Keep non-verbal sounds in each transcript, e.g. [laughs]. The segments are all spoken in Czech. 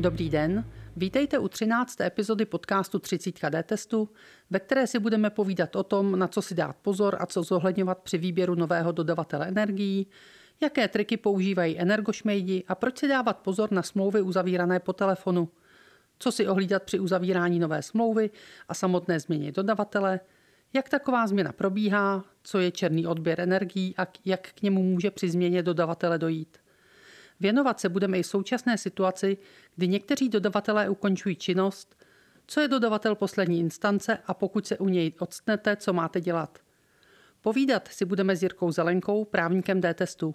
Dobrý den, vítejte u 13. epizody podcastu 30 D testu, ve které si budeme povídat o tom, na co si dát pozor a co zohledňovat při výběru nového dodavatele energií, jaké triky používají energošmejdi a proč si dávat pozor na smlouvy uzavírané po telefonu, co si ohlídat při uzavírání nové smlouvy a samotné změně dodavatele, jak taková změna probíhá, co je černý odběr energií a jak k němu může při změně dodavatele dojít. Věnovat se budeme i současné situaci, kdy někteří dodavatelé ukončují činnost, co je dodavatel poslední instance a pokud se u něj odstnete, co máte dělat. Povídat si budeme s Jirkou Zelenkou, právníkem D-testu.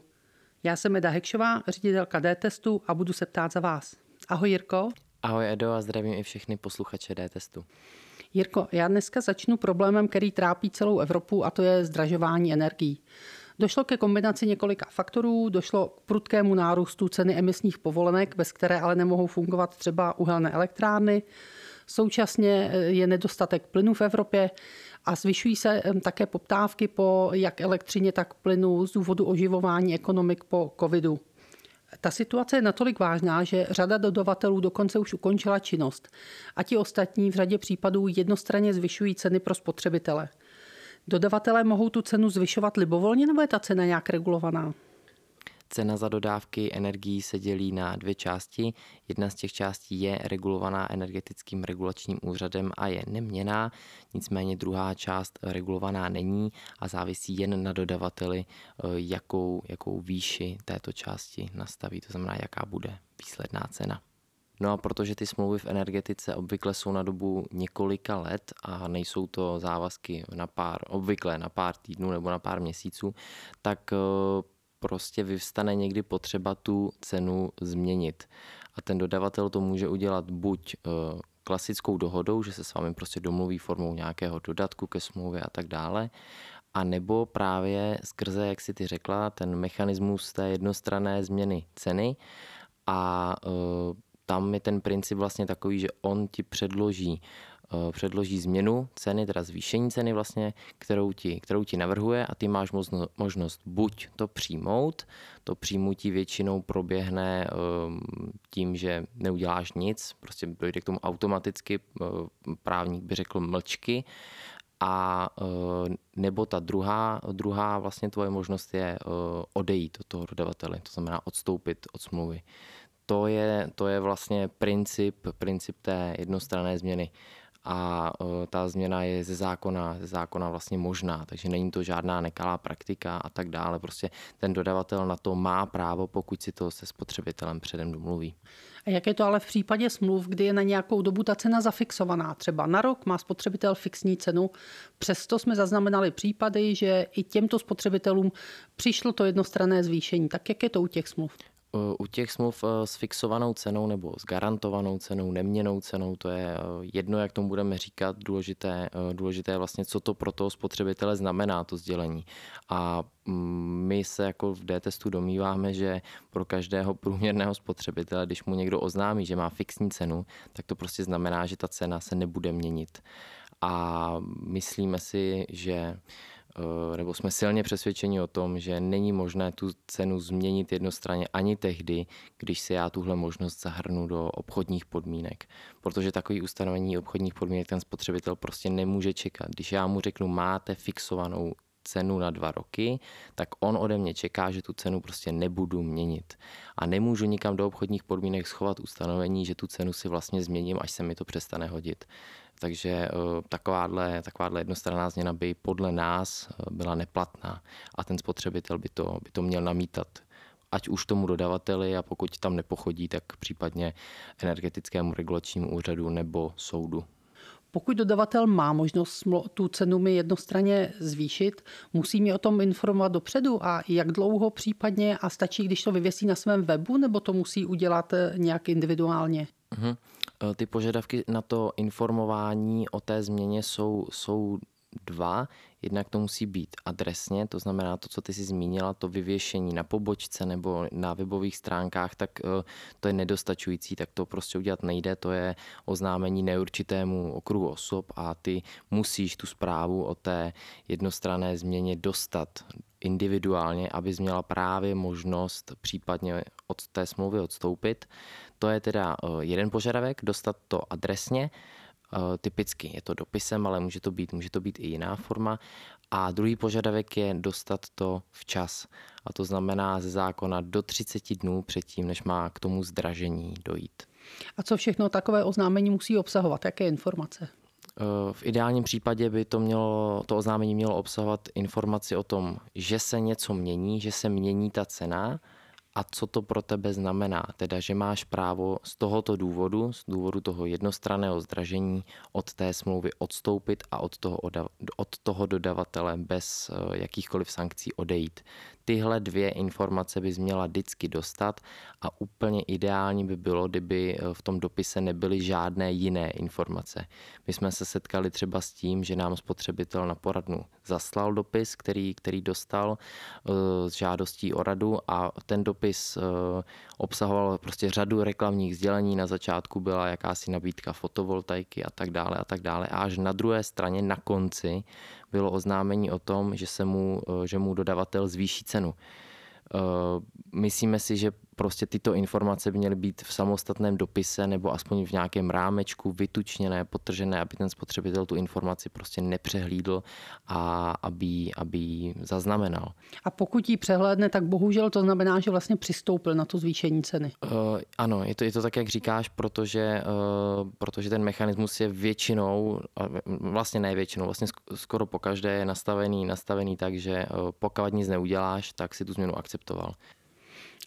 Já jsem Eda Hekšová, ředitelka D-testu a budu se ptát za vás. Ahoj Jirko. Ahoj Edo a zdravím i všechny posluchače D-testu. Jirko, já dneska začnu problémem, který trápí celou Evropu a to je zdražování energií. Došlo ke kombinaci několika faktorů, došlo k prudkému nárůstu ceny emisních povolenek, bez které ale nemohou fungovat třeba uhelné elektrárny. Současně eh, je nedostatek plynu v Evropě a zvyšují se také poptávky po jak elektřině, tak plynu z důvodu oživování ekonomik po covidu. Ta situace je natolik vážná, že řada dodavatelů dokonce už ukončila činnost a ti ostatní v řadě případů jednostranně zvyšují ceny pro spotřebitele. Dodavatelé mohou tu cenu zvyšovat libovolně nebo je ta cena nějak regulovaná? Cena za dodávky energií se dělí na dvě části. Jedna z těch částí je regulovaná energetickým regulačním úřadem a je neměná, nicméně druhá část regulovaná není a závisí jen na dodavateli, eh, jakou, jakou výši této části nastaví, to znamená, jaká bude výsledná cena. No a protože ty smlouvy v energetice obvykle jsou na dobu několika let a nejsou to závazky na pár, obvykle na pár týdnů nebo na pár měsíců, tak eh, prostě vyvstane někdy potřeba tu cenu změnit. A ten dodavatel to může udělat buď eh, klasickou dohodou, že se s vámi prostě domluví formou nějakého dodatku ke smlouvě a tak dále, a nebo právě skrze, jak si ty řekla, ten mechanismus té jednostranné změny ceny a e, tam je ten princip vlastně takový, že on ti předloží Eh, předloží změnu ceny, teda zvýšení ceny vlastně, kterou ti, kterou ti navrhuje a ty máš možnost buď to přijmout, to přijmutí většinou proběhne ehm, tím, že neuděláš nic, prostě dojde k tomu automaticky, eh, právník by řekl mlčky, a eh, nebo ta druhá, druhá vlastně tvoje možnost je odejít od toho dodavatele, to znamená odstoupit od smlouvy. To je, to je vlastně princip, princip té jednostranné změny a ta změna je ze zákona, ze zákona vlastně možná, takže není to žádná nekalá praktika a tak dále. Prostě ten dodavatel na to má právo, pokud si to se spotřebitelem předem domluví. A jak je to ale v případě smluv, kdy je na nějakou dobu ta cena zafixovaná? Třeba na rok má spotřebitel fixní cenu. Přesto jsme zaznamenali případy, že i těmto spotřebitelům přišlo to jednostranné zvýšení. Tak jak je to u těch smluv? U těch smluv eh, s fixovanou cenou nebo s garantovanou cenou, neměnou cenou, to je eh, jedno, jak tomu budeme říkat, důležité, eh, důležité je vlastně, co to pro toho spotřebitele znamená, to sdělení. A mm, my se jako v D-testu domýváme, že pro každého průměrného spotřebitele, když mu někdo oznámí, že má fixní cenu, tak to prostě znamená, že ta cena se nebude měnit. A myslíme si, že Eh, nebo jsme silně přesvědčeni o tom, že není možné tu cenu změnit jednostranně ani tehdy, když se já tuhle možnost zahrnu do obchodních podmínek. Protože takový ustanovení obchodních podmínek ten spotřebitel prostě nemůže čekat. Když já mu řeknu, máte fixovanou cenu na dva roky, tak on ode mě čeká, že tu cenu prostě nebudu měnit. A nemůžu nikam do obchodních podmínek schovat ustanovení, že tu cenu si vlastně změním, až se mi to přestane hodit. Takže eh, takováhle, takováhle jednostranná změna by podle nás eh, byla neplatná a ten spotřebitel by to, by to měl namítat ať už tomu dodavateli a pokud tam nepochodí, tak případně energetickému regulačnímu úřadu nebo soudu. Pokud dodavatel má možnost tu cenu mi jednostranně zvýšit, musí mi o tom informovat dopředu a jak dlouho případně a stačí, když to vyvěsí na svém webu, nebo to musí udělat eh, nějak individuálně? Uh-huh. Ty požadavky na to informování o té změně jsou, jsou dva. Jednak to musí být adresně, to znamená to, co ty jsi zmínila, to vyvěšení na pobočce nebo na webových stránkách, tak eh, to je nedostačující, tak to prostě udělat nejde. To je oznámení neurčitému okruhu osob a ty musíš tu zprávu o té jednostranné změně dostat individuálně, abys měla právě možnost případně od té smlouvy odstoupit. To je teda eh, jeden požadavek, dostat to adresně, typicky je to dopisem, ale může to být, může to být i jiná forma. A druhý požadavek je dostat to včas. A to znamená ze zákona do 30 dnů předtím, než má k tomu zdražení dojít. A co všechno takové oznámení musí obsahovat? Jaké informace? Eh, v ideálním případě by to, mělo, to oznámení mělo obsahovat informaci o tom, že se něco mění, že se mění ta cena a co to pro tebe znamená. Teda, že máš právo z tohoto důvodu, z důvodu toho jednostranného zdražení od té smlouvy odstoupit a od toho, od toho dodavatele bez eh, jakýchkoliv sankcí odejít. Tyhle dvě informace bys měla vždycky dostat a úplně ideální by bylo, kdyby eh, v tom dopise nebyly žádné jiné informace. My jsme se setkali třeba s tím, že nám spotřebitel na poradnu zaslal dopis, který, který dostal eh, s žádostí o radu a ten dopis eh, obsahoval prostě řadu reklamních sdělení. Na začátku byla jakási nabídka fotovoltaiky a tak dále a tak dále. A až na druhé straně, na konci, bylo oznámení o tom, že, se mu, že mu dodavatel zvýší cenu. Myslíme si, že prostě tyto informace by měly být v samostatném dopise nebo aspoň v nějakém rámečku vytučněné, potržené, aby ten spotřebitel tu informaci prostě nepřehlídl a aby, aby zaznamenal. A pokud ji přehlédne, tak bohužel to znamená, že vlastně přistoupil na to zvýšení ceny. Uh, ano, je to, je to tak, jak říkáš, protože, uh, protože ten mechanismus je většinou, vlastně ne většinou, vlastně skoro po každé je nastavený, nastavený tak, že uh, pokud nic neuděláš, tak si tu změnu akceptoval.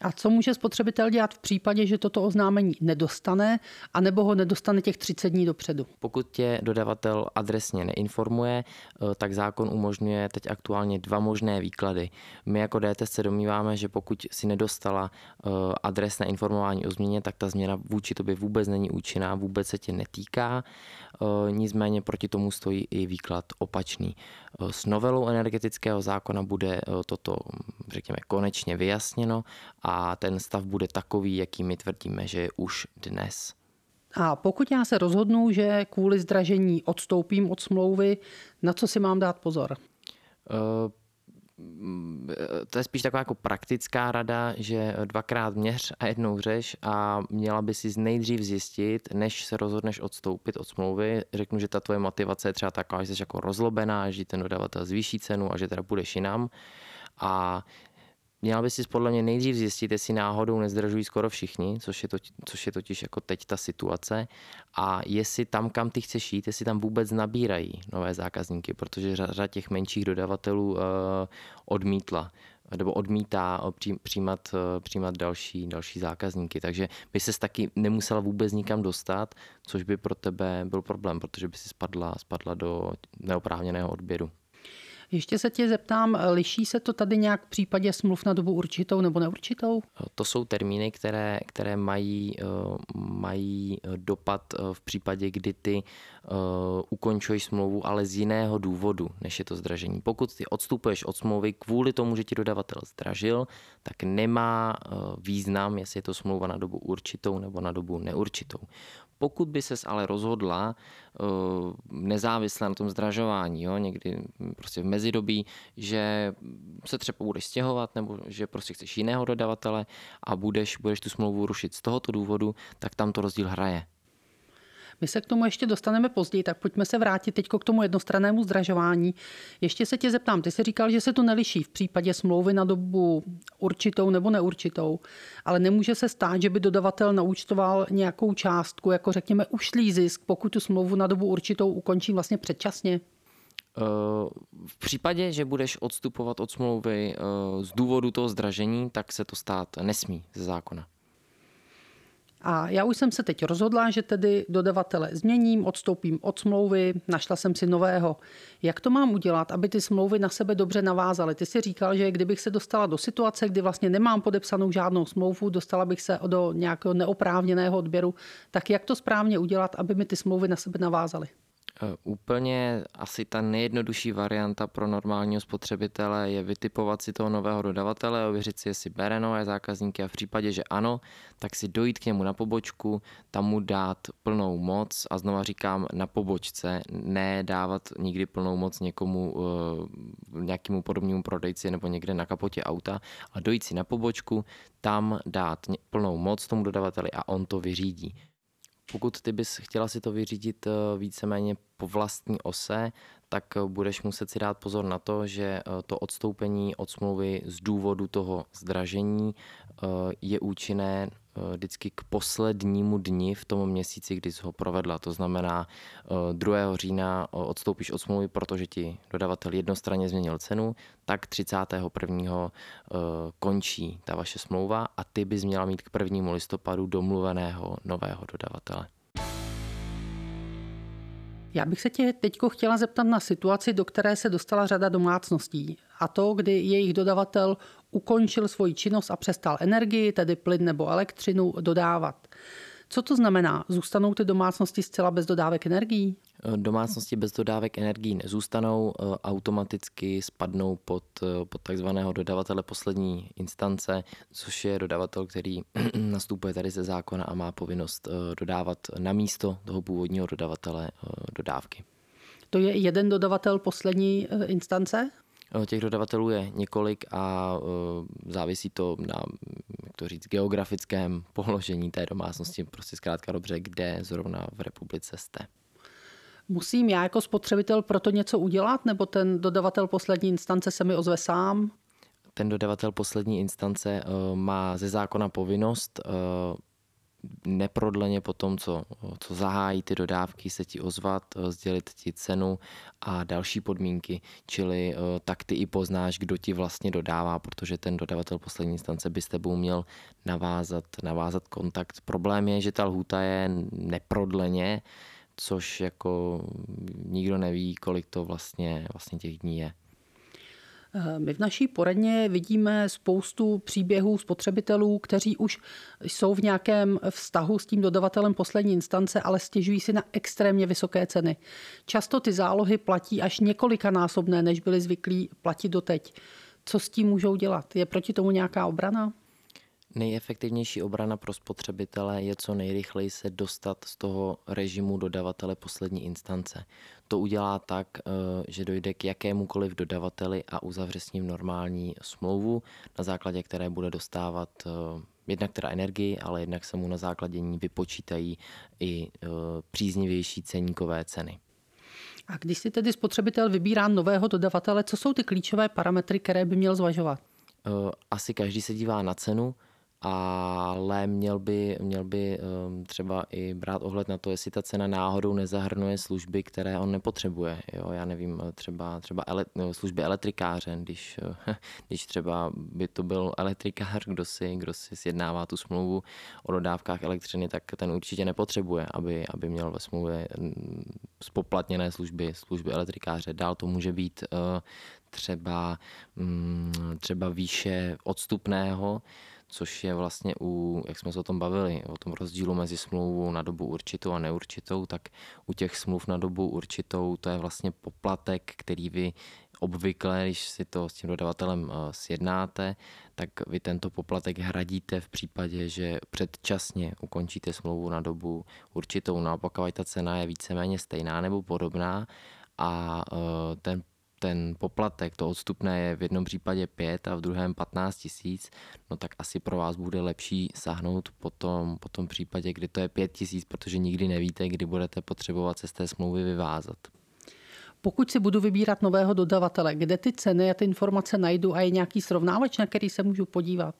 A co může spotřebitel dělat v případě, že toto oznámení nedostane, anebo ho nedostane těch 30 dní dopředu? Pokud tě dodavatel adresně neinformuje, eh, tak zákon umožňuje teď aktuálně dva možné výklady. My jako DTS se domníváme, že pokud si nedostala eh, adresné informování o změně, tak ta změna vůči tobě vůbec není účinná, vůbec se tě netýká. Eh, nicméně proti tomu stojí i výklad opačný. S novelou energetického zákona bude toto, řekněme, konečně vyjasněno a ten stav bude takový, jaký my tvrdíme, že je už dnes. A pokud já se rozhodnu, že kvůli zdražení odstoupím od smlouvy, na co si mám dát pozor? Uh, to je spíš taková jako praktická rada, že dvakrát měř a jednou řeš a měla by si nejdřív zjistit, než se rozhodneš odstoupit od smlouvy. Řeknu, že ta tvoje motivace je třeba taková, že jsi jako rozlobená, že ten dodavatel zvýší cenu a že teda půjdeš jinam. A Měla by si podle mě nejdřív zjistit, jestli náhodou nezdražují skoro všichni, což je, to, což je totiž jako teď ta situace, a jestli tam, kam ty chceš jít, jestli tam vůbec nabírají nové zákazníky, protože řada těch menších dodavatelů uh, odmítla nebo odmítá eh, přijímat, uh, přijímat další, další zákazníky. Takže by ses taky nemusela vůbec nikam dostat, což by pro tebe byl problém, protože by si spadla, spadla do neoprávněného odběru. Ještě se tě zeptám, liší se to tady nějak v případě smluv na dobu určitou nebo neurčitou? To jsou termíny, které, které mají, eh, mají dopad eh, v případě, kdy ty ukončuješ smlouvu, ale z jiného důvodu, než je to zdražení. Pokud ty odstupuješ od smlouvy kvůli tomu, že ti dodavatel zdražil, tak nemá význam, jestli je to smlouva na dobu určitou nebo na dobu neurčitou. Pokud by ses ale rozhodla eh, nezávisle na tom zdražování, jo, někdy prostě v mezidobí, že se třeba budeš stěhovat nebo že prostě chceš jiného dodavatele a budeš, budeš tu smlouvu rušit z tohoto důvodu, tak tam to rozdíl hraje. My se k tomu ještě dostaneme později, tak pojďme se vrátit teď k tomu jednostrannému zdražování. Ještě se tě zeptám, ty jsi říkal, že se to neliší v případě smlouvy na dobu určitou nebo neurčitou, ale nemůže se stát, že by dodavatel naúčtoval nějakou částku, jako řekněme ušlý zisk, pokud tu smlouvu na dobu určitou ukončí vlastně předčasně? Eh, v případě, že budeš odstupovat od smlouvy eh, z důvodu toho zdražení, tak se to stát nesmí ze zákona. A já už jsem se teď rozhodla, že tedy dodavatele změním, odstoupím od smlouvy, našla jsem si nového. Jak to mám udělat, aby ty smlouvy na sebe dobře navázaly? Ty si říkal, že kdybych se dostala do situace, kdy vlastně nemám podepsanou žádnou smlouvu, dostala bych se do nějakého neoprávněného odběru, tak jak to správně udělat, aby mi ty smlouvy na sebe navázaly? Eh, úplně asi ta nejjednodušší varianta pro normálního spotřebitele je vytipovat si toho nového dodavatele, ověřit si, jestli bere nové zákazníky a v případě, že ano, tak si dojít k němu na pobočku, tam mu dát plnou moc a znova říkám na pobočce, ne dávat nikdy plnou moc někomu, eh, nějakému podobnému prodejci nebo někde na kapotě auta, a dojít si na pobočku, tam dát plnou moc tomu dodavateli a on to vyřídí. Pokud ty bys chtěla si to vyřídit eh, víceméně po vlastní ose, tak eh, budeš muset si dát pozor na to, že eh, to odstoupení od smlouvy z důvodu toho zdražení je účinné vždycky k poslednímu dni v tom měsíci, kdy jsi ho provedla. To znamená 2. října odstoupíš od smlouvy, protože ti dodavatel jednostranně změnil cenu, tak 31. končí ta vaše smlouva a ty bys měla mít k 1. listopadu domluveného nového dodavatele. Já bych se tě teď chtěla zeptat na situaci, do které se dostala řada domácností. A to, kdy jejich dodavatel ukončil svoji činnost a přestal energii, tedy plyn nebo elektřinu, dodávat. Co to znamená? Zůstanou ty domácnosti zcela bez dodávek energií? Eh, domácnosti bez dodávek energií nezůstanou, eh, automaticky spadnou pod, eh, pod takzvaného dodavatele poslední instance, což je dodavatel, který [clears throat] nastupuje tady ze zákona a má povinnost dodávat na místo toho původního dodavatele dodávky. To je jeden dodavatel poslední instance? Těch dodavatelů je několik a závisí to na, jak to říct, geografickém [laughs] položení té domácnosti, prostě zkrátka dobře, kde zrovna v republice jste. Musím já jako spotřebitel proto něco udělat, nebo ten dodavatel poslední instance se mi ozve sám? Ten dodavatel poslední instance má ze zákona povinnost neprodleně po tom, co, co zahájí ty dodávky, se ti ozvat, eh, sdělit ti cenu a další podmínky, čili eh, tak ty i poznáš, kdo ti vlastně dodává, protože ten dodavatel poslední instance by s tebou měl navázat, navázat kontakt. Problém je, že ta lhůta je neprodleně, což jako nikdo neví, kolik to vlastně, vlastně těch dní je. Eh, my v naší poradně vidíme spoustu příběhů spotřebitelů, kteří už jsou v nějakém vztahu s tím dodavatelem poslední instance, ale stěžují si na extrémně vysoké ceny. Často ty zálohy platí až několikanásobné, než byli zvyklí platit doteď. Co s tím můžou dělat? Je proti tomu nějaká obrana? Nejefektivnější obrana pro spotřebitele je co nejrychleji se dostat z toho režimu dodavatele poslední instance. To udělá tak, eh, že dojde k jakémukoliv dodavateli a uzavře s ním normální smlouvu, na základě které bude dostávat eh, jednak teda energii, ale jednak se mu na základě ní vypočítají i eh, příznivější ceníkové ceny. A když si tedy spotřebitel vybírá nového dodavatele, co jsou ty klíčové parametry, které by měl zvažovat? Asi každý se dívá na cenu, ale měl by, měl by ehm, třeba i brát ohled na to, jestli ta cena náhodou nezahrnuje služby, které on nepotřebuje. Jo, já nevím, třeba, třeba ele, no, služby elektrikáře, když, [laughs] když třeba by to byl elektrikář, kdo si, kdo si sjednává tu smlouvu o dodávkách elektřiny, tak ten určitě nepotřebuje, aby, aby měl ve smlouvě spoplatněné služby, služby elektrikáře. Dál to může být eh, třeba, mm, třeba výše odstupného, což je vlastně u, jak jsme se o tom bavili, o tom rozdílu mezi smlouvou na dobu určitou a neurčitou, tak u těch smluv na dobu určitou to je vlastně poplatek, který vy obvykle, když si to s tím dodavatelem eh, sjednáte, tak vy tento poplatek hradíte v případě, že předčasně ukončíte smlouvu na dobu určitou. Pokud ta cena je víceméně stejná nebo podobná a eh, ten ten poplatek, to odstupné je v jednom případě 5 a v druhém 15 tisíc, no tak asi pro vás bude lepší sahnout po tom, po tom případě, kdy to je 5 tisíc, protože nikdy nevíte, kdy budete potřebovat se z té smlouvy vyvázat. Pokud si budu vybírat nového dodavatele, kde ty ceny a ty informace najdu a je nějaký srovnávač, na který se můžu podívat?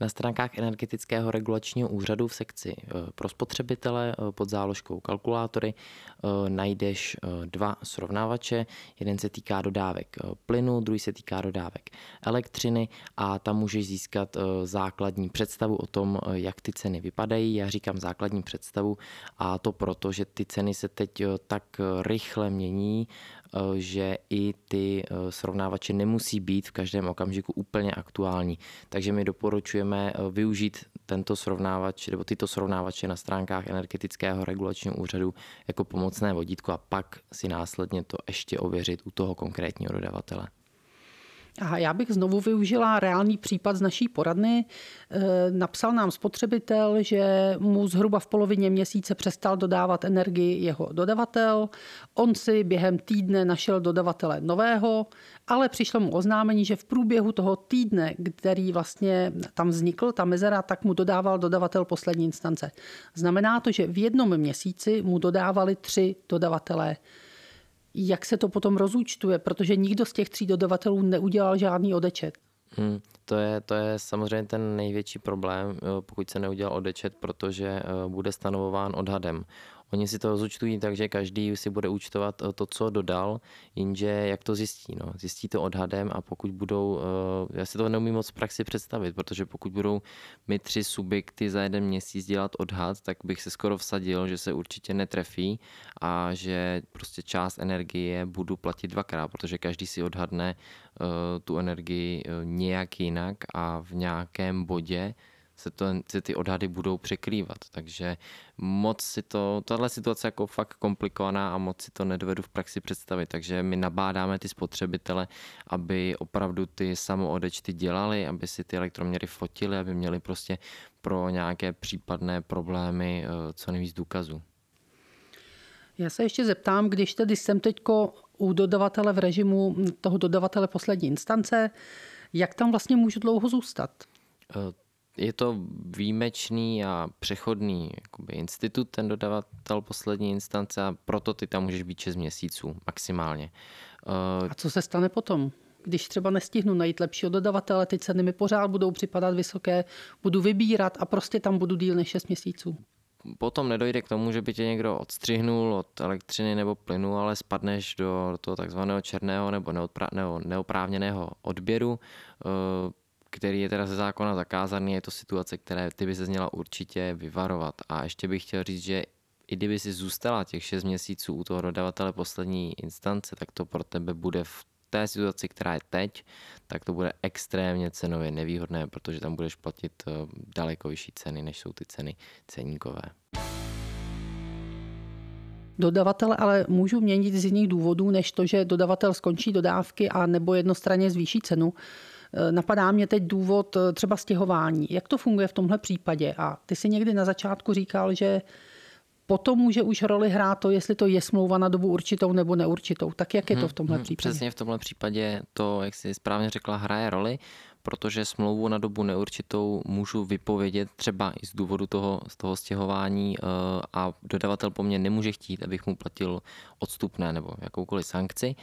Na stránkách energetického regulačního úřadu v sekci eh, pro spotřebitele eh, pod záložkou kalkulátory eh, najdeš dva srovnávače. Jeden se týká dodávek plynu, druhý se týká dodávek elektřiny a tam můžeš získat základní představu o tom, jak ty ceny vypadají. Já říkám základní představu a to proto, že ty ceny se teď tak rychle mění že i ty srovnávače nemusí být v každém okamžiku úplně aktuální. Takže my doporučujeme využít tento srovnávač nebo tyto srovnávače na stránkách energetického regulačního úřadu jako pomocné vodítko a pak si následně to ještě ověřit u toho konkrétního dodavatele. A já bych znovu využila reálný případ z naší poradny. E, napsal nám spotřebitel, že mu zhruba v polovině měsíce přestal dodávat energii jeho dodavatel. On si během týdne našel dodavatele nového, ale přišlo mu oznámení, že v průběhu toho týdne, který vlastně tam vznikl, ta mezera, tak mu dodával dodavatel poslední instance. Znamená to, že v jednom měsíci mu dodávali tři dodavatelé jak se to potom rozúčtuje, protože nikdo z těch tří dodavatelů neudělal žádný odečet. Hmm, to, je, to je samozřejmě ten největší problém, pokud se neudělal odečet, protože eh, bude stanovován odhadem. Oni si to rozúčtují tak, že každý si bude účtovat eh, to, co dodal, jenže jak to zjistí? No? Zjistí to odhadem a pokud budou, eh, já si to neumím moc v praxi představit, protože pokud budou my tři subjekty za jeden měsíc dělat odhad, tak bych se skoro vsadil, že se určitě netrefí a že prostě část energie budu platit dvakrát, protože každý si odhadne eh, tu energii nějak jinak a v nějakém bodě se, to, se ty odhady budou překrývat. Takže moc si to, tahle situace je jako fakt komplikovaná a moc si to nedovedu v praxi představit. Takže my nabádáme ty spotřebitele, aby opravdu ty samoodečty dělali, aby si ty elektroměry fotili, aby měli prostě pro nějaké případné problémy eh, co nejvíc důkazů. Já se ještě zeptám, když tedy jsem teďko u dodavatele v režimu toho dodavatele poslední instance, jak tam vlastně můžu dlouho zůstat? Je to výjimečný a přechodný jakoby, institut, ten dodavatel poslední instance a proto ty tam můžeš být 6 měsíců maximálně. A co se stane potom? Když třeba nestihnu najít lepšího dodavatele, ty ceny mi pořád budou připadat vysoké, budu vybírat a prostě tam budu díl než 6 měsíců potom nedojde k tomu, že by tě někdo odstřihnul od elektřiny nebo plynu, ale spadneš do toho takzvaného černého nebo neoprávněného odběru eh, který je teda ze zákona zakázaný, je to situace, které ty by se měla určitě vyvarovat. A ještě bych chtěl říct, že i kdyby si zůstala těch 6 měsíců u toho dodavatele poslední instance, tak to pro tebe bude v té situaci, která je teď, tak to bude extrémně cenově nevýhodné, protože tam budeš platit eh, daleko vyšší ceny, než jsou ty ceny ceníkové. Dodavatele ale můžu měnit z jiných důvodů, než to, že dodavatel skončí dodávky a nebo jednostranně zvýší cenu. Eh, napadá mě teď důvod eh, třeba stěhování. Jak to funguje v tomhle případě? A ty si někdy na začátku říkal, že potom může už roli hrát to, jestli to je smlouva na dobu určitou nebo neurčitou. Tak jak je to v tomhle hmm, případě? Přesně v tomhle případě to, jak jsi správně řekla, hraje roli, protože smlouvu na dobu neurčitou můžu vypovědět třeba i z důvodu toho, z toho stěhování eh, a dodavatel po mně nemůže chtít, abych mu platil odstupné nebo jakoukoliv sankci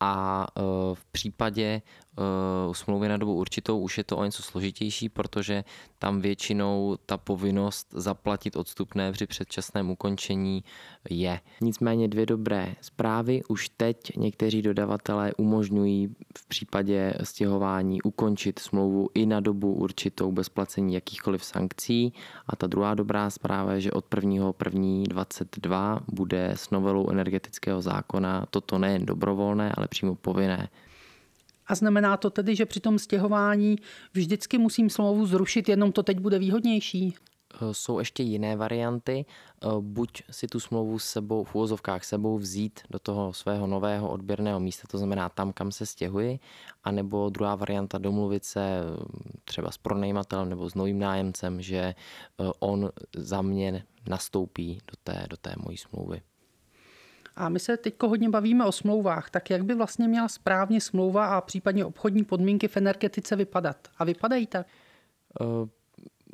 a v případě uh, smlouvy na dobu určitou už je to o něco složitější, protože tam většinou ta povinnost zaplatit odstupné při předčasném ukončení je. Nicméně dvě dobré zprávy. Už teď někteří dodavatelé umožňují v případě stěhování ukončit smlouvu i na dobu určitou bez placení jakýchkoliv sankcí. A ta druhá dobrá zpráva je, že od 1.1.22 bude s novelou energetického zákona toto nejen dobrovolné, ale přímo povinné. A znamená to tedy, že při tom stěhování vždycky musím smlouvu zrušit, jenom to teď bude výhodnější? Eh, jsou ještě jiné varianty. Eh, buď si tu smlouvu s sebou, v úvozovkách sebou vzít do toho svého nového odběrného místa, to znamená tam, kam se stěhuji, anebo druhá varianta domluvit se eh, třeba s pronajímatelem nebo s novým nájemcem, že on za mě nastoupí do té, do té mojí smlouvy. A my se teď hodně bavíme o smlouvách. Tak jak by vlastně měla správně smlouva a případně obchodní podmínky v energetice vypadat? A vypadají tak? Uh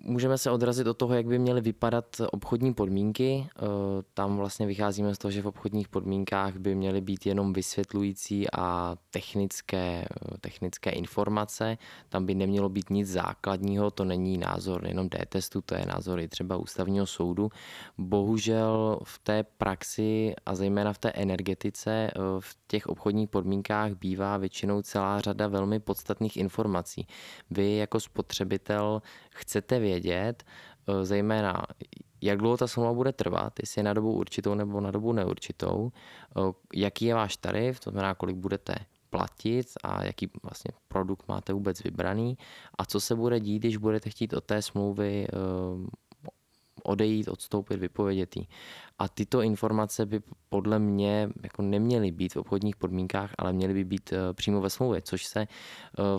můžeme se odrazit od toho, jak by měly vypadat obchodní podmínky. Eh, tam vlastně vycházíme z toho, že v obchodních podmínkách by měly být jenom vysvětlující a technické, eh, technické informace. Tam by nemělo být nic základního, to není názor jenom D-testu, to je názor i třeba ústavního soudu. Bohužel v té praxi a zejména v té energetice eh, v těch obchodních podmínkách bývá většinou celá řada velmi podstatných informací. Vy jako spotřebitel chcete vědět, eh, zejména jak dlouho ta smlouva bude trvat, jestli je na dobu určitou nebo na dobu neurčitou, jaký je váš tarif, to znamená, kolik budete platit a jaký vlastně produkt máte vůbec vybraný a co se bude dít, když budete chtít od té smlouvy odejít, odstoupit, vypovědět jí. A tyto informace by podle mě jako neměly být v obchodních podmínkách, ale měly by být eh, přímo ve smlouvě, což se eh,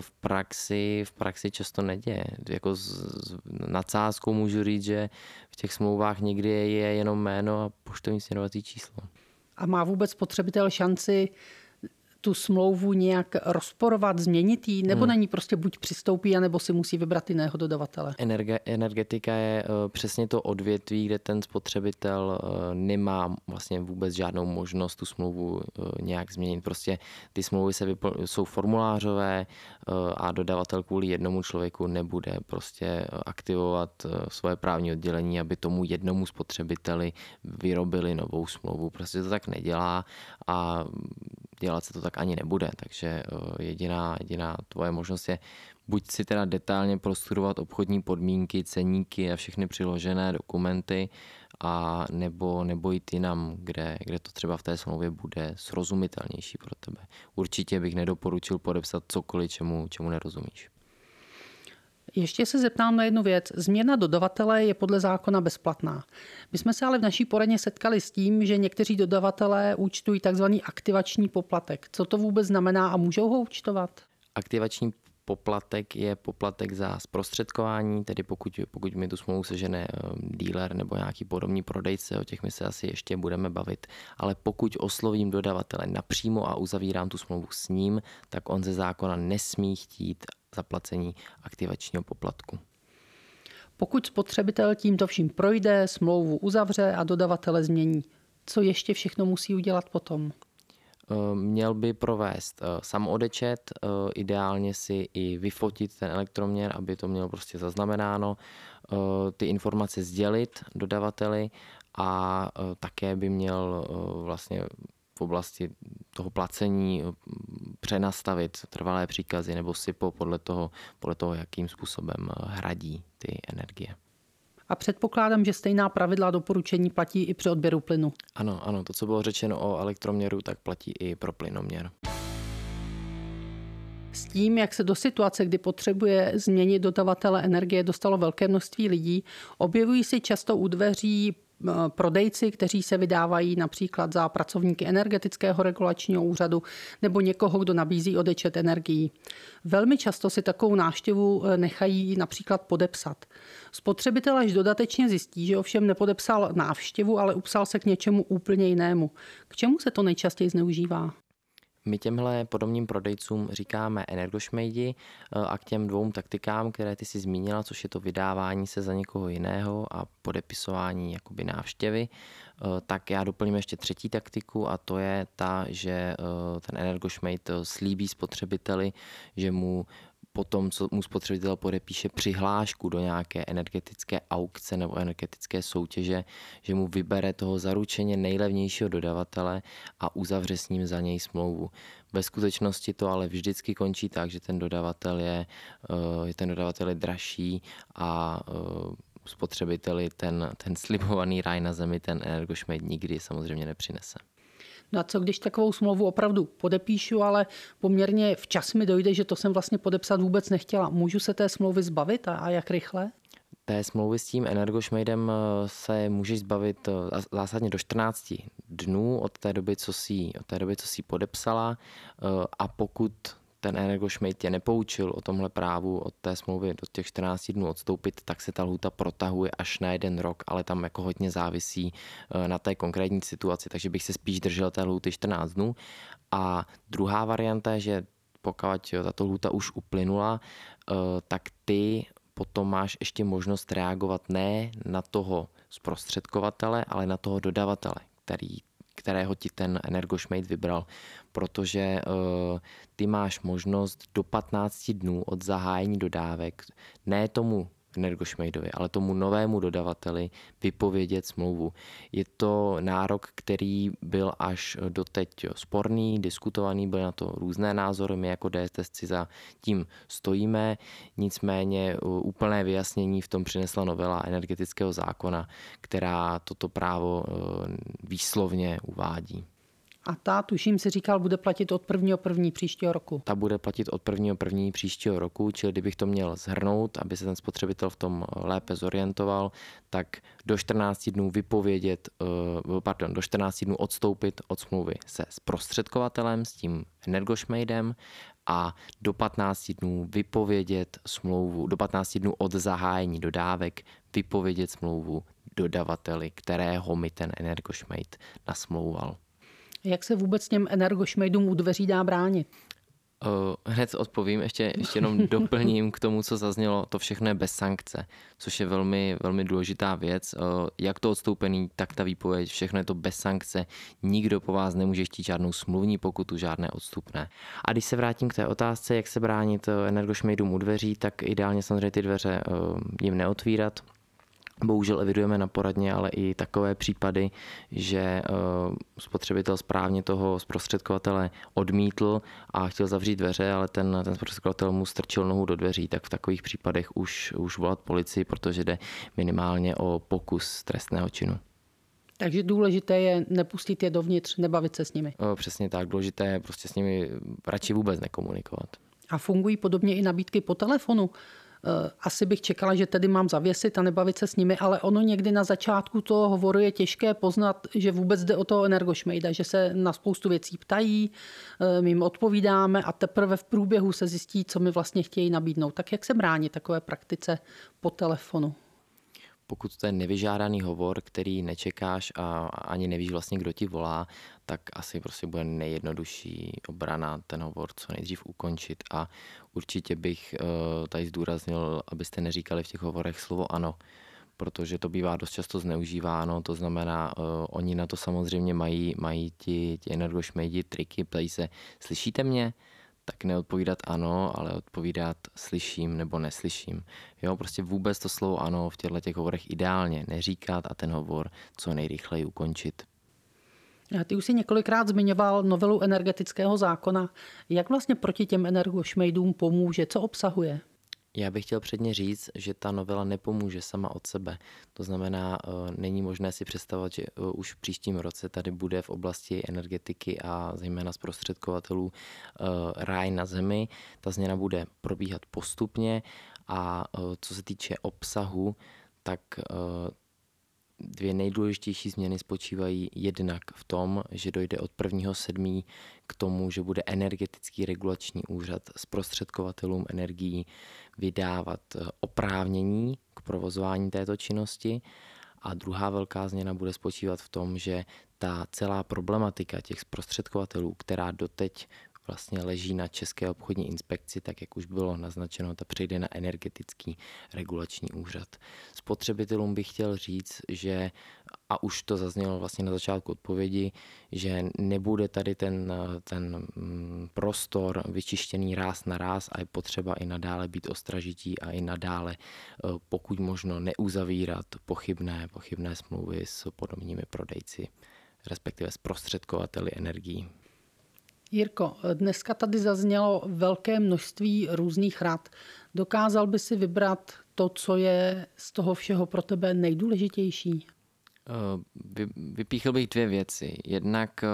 v praxi, v praxi často neděje. Jako s, nadsázkou můžu říct, že v těch smlouvách někdy je jenom jméno a poštovní směrovací číslo. A má vůbec spotřebitel šanci tu smlouvu nějak rozporovat, změnit ji, nebo hmm. na ní prostě buď přistoupí, anebo si musí vybrat jiného dodavatele? Energe, energetika je uh, přesně to odvětví, kde ten spotřebitel uh, nemá vlastně vůbec žádnou možnost tu smlouvu uh, nějak změnit. Prostě ty smlouvy se vypl- jsou formulářové a dodavatel kvůli jednomu člověku nebude prostě aktivovat svoje právní oddělení, aby tomu jednomu spotřebiteli vyrobili novou smlouvu. Prostě to tak nedělá a dělat se to tak ani nebude, takže eh, jediná, jediná tvoje možnost je buď si teda detailně prostudovat obchodní podmínky, ceníky a všechny přiložené dokumenty, a nebo, nebo jít jinam, kde, kde to třeba v té smlouvě bude srozumitelnější pro tebe. Určitě bych nedoporučil podepsat cokoliv, čemu, čemu nerozumíš. Ještě se zeptám na jednu věc. Změna dodavatele je podle zákona bezplatná. My jsme se ale v naší poradně setkali s tím, že někteří dodavatelé účtují tzv. aktivační poplatek. Co to vůbec znamená a můžou ho účtovat? Aktivační poplatek je poplatek za zprostředkování, tedy pokud, pokud mi tu smlouvu sežene eh, dealer nebo nějaký podobný prodejce, o těch my se asi ještě budeme bavit, ale pokud oslovím dodavatele napřímo a uzavírám tu smlouvu s ním, tak on ze zákona nesmí chtít zaplacení aktivačního poplatku. Pokud spotřebitel tímto vším projde, smlouvu uzavře a dodavatele změní, co ještě všechno musí udělat potom? Eh, měl by provést eh, samoodečet, eh, ideálně si i vyfotit ten elektroměr, aby to mělo prostě zaznamenáno, ty informace sdělit dodavateli a také by měl vlastně v oblasti toho placení přenastavit trvalé příkazy nebo SIPO podle toho, podle toho, jakým způsobem hradí ty energie. A předpokládám, že stejná pravidla doporučení platí i při odběru plynu. Ano, ano, to, co bylo řečeno o elektroměru, tak platí i pro plynoměr. S tím, jak se do situace, kdy potřebuje změnit dodavatele energie, dostalo velké množství lidí, objevují si často u dveří prodejci, kteří se vydávají například za pracovníky energetického regulačního úřadu nebo někoho, kdo nabízí odečet energií. Velmi často si takovou náštěvu eh, nechají například podepsat. Spotřebitel až dodatečně zjistí, že ovšem nepodepsal návštěvu, ale upsal se k něčemu úplně jinému. K čemu se to nejčastěji zneužívá? My těmhle podobným prodejcům říkáme energošmejdi eh, a k těm dvou taktikám, které ty si zmínila, což je to vydávání se za někoho jiného a podepisování jakoby návštěvy, eh, tak já doplním ještě třetí taktiku a to je ta, že eh, ten energošmejd slíbí spotřebiteli, že mu potom, co mu spotřebitel podepíše přihlášku do nějaké energetické aukce nebo energetické soutěže, že mu vybere toho zaručeně nejlevnějšího dodavatele a uzavře s ním za něj smlouvu. Ve skutečnosti to ale vždycky končí tak, že ten dodavatel je, eh, ten dodavatel je dražší a eh, spotřebiteli ten, ten slibovaný ráj na zemi, ten energošmed nikdy samozřejmě nepřinese. No a co když takovou smlouvu opravdu podepíšu, ale poměrně včas mi dojde, že to jsem vlastně podepsat vůbec nechtěla. Můžu se té smlouvy zbavit a, a jak rychle? Té smlouvy s tím Energošmejdem eh, se můžeš zbavit eh, zásadně do 14 dnů od té doby, co si, od té doby, co si podepsala eh, a pokud ten Energošmejd tě nepoučil o tomhle právu od té smlouvy do těch 14 dnů odstoupit, tak se ta lhuta protahuje až na jeden rok, ale tam jako hodně závisí eh, na té konkrétní situaci, takže bych se spíš držel té lhuty 14 dnů. A druhá varianta je, že pokud tato lhuta už uplynula, eh, tak ty potom máš ještě možnost reagovat ne na toho zprostředkovatele, ale na toho dodavatele, který kterého ti ten Energošmejd vybral, protože uh, ty máš možnost do 15 dnů od zahájení dodávek ne tomu Energošmejdovi, ale tomu novému dodavateli vypovědět smlouvu. Je to nárok, který byl až doteď sporný, diskutovaný, byly na to různé názory, my jako DSTSci za tím stojíme, nicméně úplné vyjasnění v tom přinesla novela energetického zákona, která toto právo e, výslovně uvádí. A ta, tuším, si říkal, bude platit od 1. první příštího roku. Ta bude platit od 1. první příštího roku, čili kdybych to měl zhrnout, aby se ten spotřebitel v tom lépe zorientoval, tak do 14 dnů vypovědět, eh, pardon, do 14 dnů odstoupit od smlouvy se zprostředkovatelem, s tím Energošmejdem a do 15 dnů vypovědět smlouvu, do 15 dnů od zahájení dodávek vypovědět smlouvu dodavateli, kterého mi ten Energošmejd nasmlouval. Jak se vůbec těm energošmejdům u dveří dá bránit? Hned odpovím, ještě, ještě jenom [laughs] doplním k tomu, co zaznělo, to všechno je bez sankce, což je velmi, velmi důležitá věc. Jak to odstoupený, tak ta výpověď, všechno je to bez sankce, nikdo po vás nemůže chtít žádnou smluvní pokutu, žádné odstupné. A když se vrátím k té otázce, jak se bránit energošmejdům u dveří, tak ideálně samozřejmě ty dveře jim neotvírat, Bohužel evidujeme na poradně ale i takové případy, že eh, spotřebitel správně toho zprostředkovatele odmítl a chtěl zavřít dveře, ale ten, ten zprostředkovatel mu strčil nohu do dveří, tak v takových případech už, už volat policii, protože jde minimálně o pokus trestného činu. Takže důležité je nepustit je dovnitř, nebavit se s nimi. O, přesně tak, důležité je prostě s nimi radši vůbec nekomunikovat. A fungují podobně i nabídky po telefonu. Eh, asi bych čekala, že tedy mám zavěsit a nebavit se s nimi, ale ono někdy na začátku toho hovoru je těžké poznat, že vůbec jde o toho energošmejda, že se na spoustu věcí ptají, eh, my jim odpovídáme a teprve v průběhu se zjistí, co mi vlastně chtějí nabídnout. Tak jak se bránit takové praktice po telefonu? Pokud to je nevyžádaný hovor, který nečekáš a ani nevíš vlastně, kdo ti volá, tak asi prostě bude nejjednodušší obrana ten hovor co nejdřív ukončit a určitě bych eh, tady zdůraznil, abyste neříkali v těch hovorech slovo ano, protože to bývá dost často zneužíváno, to znamená, uh, oni na to samozřejmě mají, mají ti, ti energošmejdi triky, ptají se, slyšíte mě? Tak neodpovídat ano, ale odpovídat slyším nebo neslyším. Jo, prostě vůbec to slovo ano v těchto těch hovorech ideálně neříkat a ten hovor co nejrychleji ukončit. Ty už si několikrát zmiňoval novelu energetického zákona. Jak vlastně proti těm energošmejdům pomůže? Co obsahuje? Já bych chtěl předně říct, že ta novela nepomůže sama od sebe. To znamená, eh, není možné si představovat, že eh, už v příštím roce tady bude v oblasti energetiky a zejména zprostředkovatelů eh, ráj na zemi. Ta změna bude probíhat postupně a co se týče obsahu, tak Dvě nejdůležitější změny spočívají jednak v tom, že dojde od 1.7. k tomu, že bude energetický regulační úřad zprostředkovatelům energií vydávat eh, oprávnění k provozování této činnosti. A druhá velká změna bude spočívat v tom, že ta celá problematika těch zprostředkovatelů, která doteď vlastně leží na České obchodní inspekci, tak jak už bylo naznačeno, ta přejde na energetický regulační úřad. Spotřebitelům bych chtěl říct, že a už to zaznělo vlastně na začátku odpovědi, že nebude tady ten, ten mm, prostor vyčištěný ráz na ráz a je potřeba i nadále být ostražití a i nadále e, pokud možno neuzavírat pochybné, pochybné smlouvy s podobnými prodejci, respektive zprostředkovateli energií. Jirko, dneska tady zaznělo velké množství různých rad. Dokázal by si vybrat to, co je z toho všeho pro tebe nejdůležitější? Eh, vypíchl bych dvě věci. Jednak eh,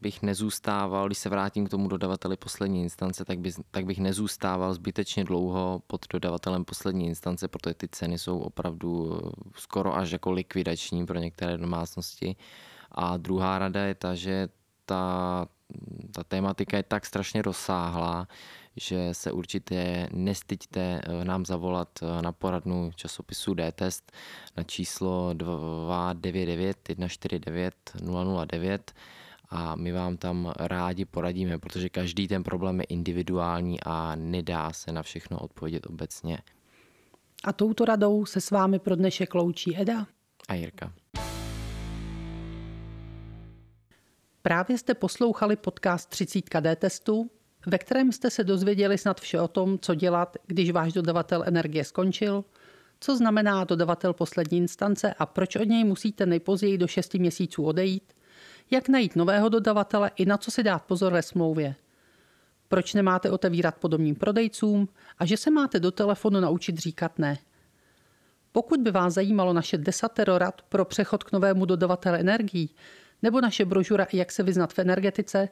bych nezůstával, když se vrátím k tomu dodavateli poslední instance, tak, by, tak bych nezůstával zbytečně dlouho pod dodavatelem poslední instance, protože ty ceny jsou opravdu eh, skoro až jako likvidační pro některé domácnosti. A druhá rada je ta, že ta ta tématika je tak strašně rozsáhlá, že se určitě nestyďte eh, nám zavolat eh, na poradnu časopisu D-Test na číslo 299 149 009 a my vám tam rádi poradíme, protože každý ten problém je individuální a nedá se na všechno odpovědět obecně. A touto radou se s vámi pro dnešek loučí Eda a Jirka. Právě jste poslouchali podcast 30 D testu, ve kterém jste se dozvěděli snad vše o tom, co dělat, když váš dodavatel energie skončil, co znamená dodavatel poslední instance a proč od něj musíte nejpozději do 6 měsíců odejít, jak najít nového dodavatele i na co si dát pozor ve smlouvě. Proč nemáte otevírat podobným prodejcům a že se máte do telefonu naučit říkat ne. Pokud by vás zajímalo naše desatero rad pro přechod k novému dodavateli energií nebo naše brožura Jak se vyznat v energetice,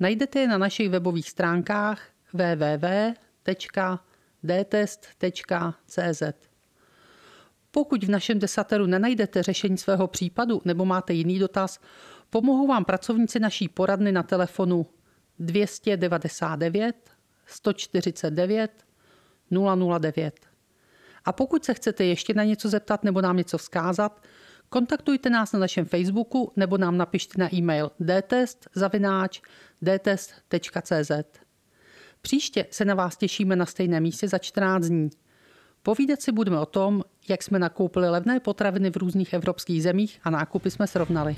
najdete je na našich webových stránkách www.dtest.cz. Pokud v našem desateru nenajdete řešení svého případu nebo máte jiný dotaz, pomohou vám pracovníci naší poradny na telefonu 299 149 009. A pokud se chcete ještě na něco zeptat nebo nám něco vzkázat, kontaktujte nás na našem Facebooku nebo nám napište na e-mail dtest.cz. Příště se na vás těšíme na stejném místě za 14 dní. Povídat si budeme o tom, jak jsme nakoupili levné potraviny v různých evropských zemích a nákupy jsme srovnali.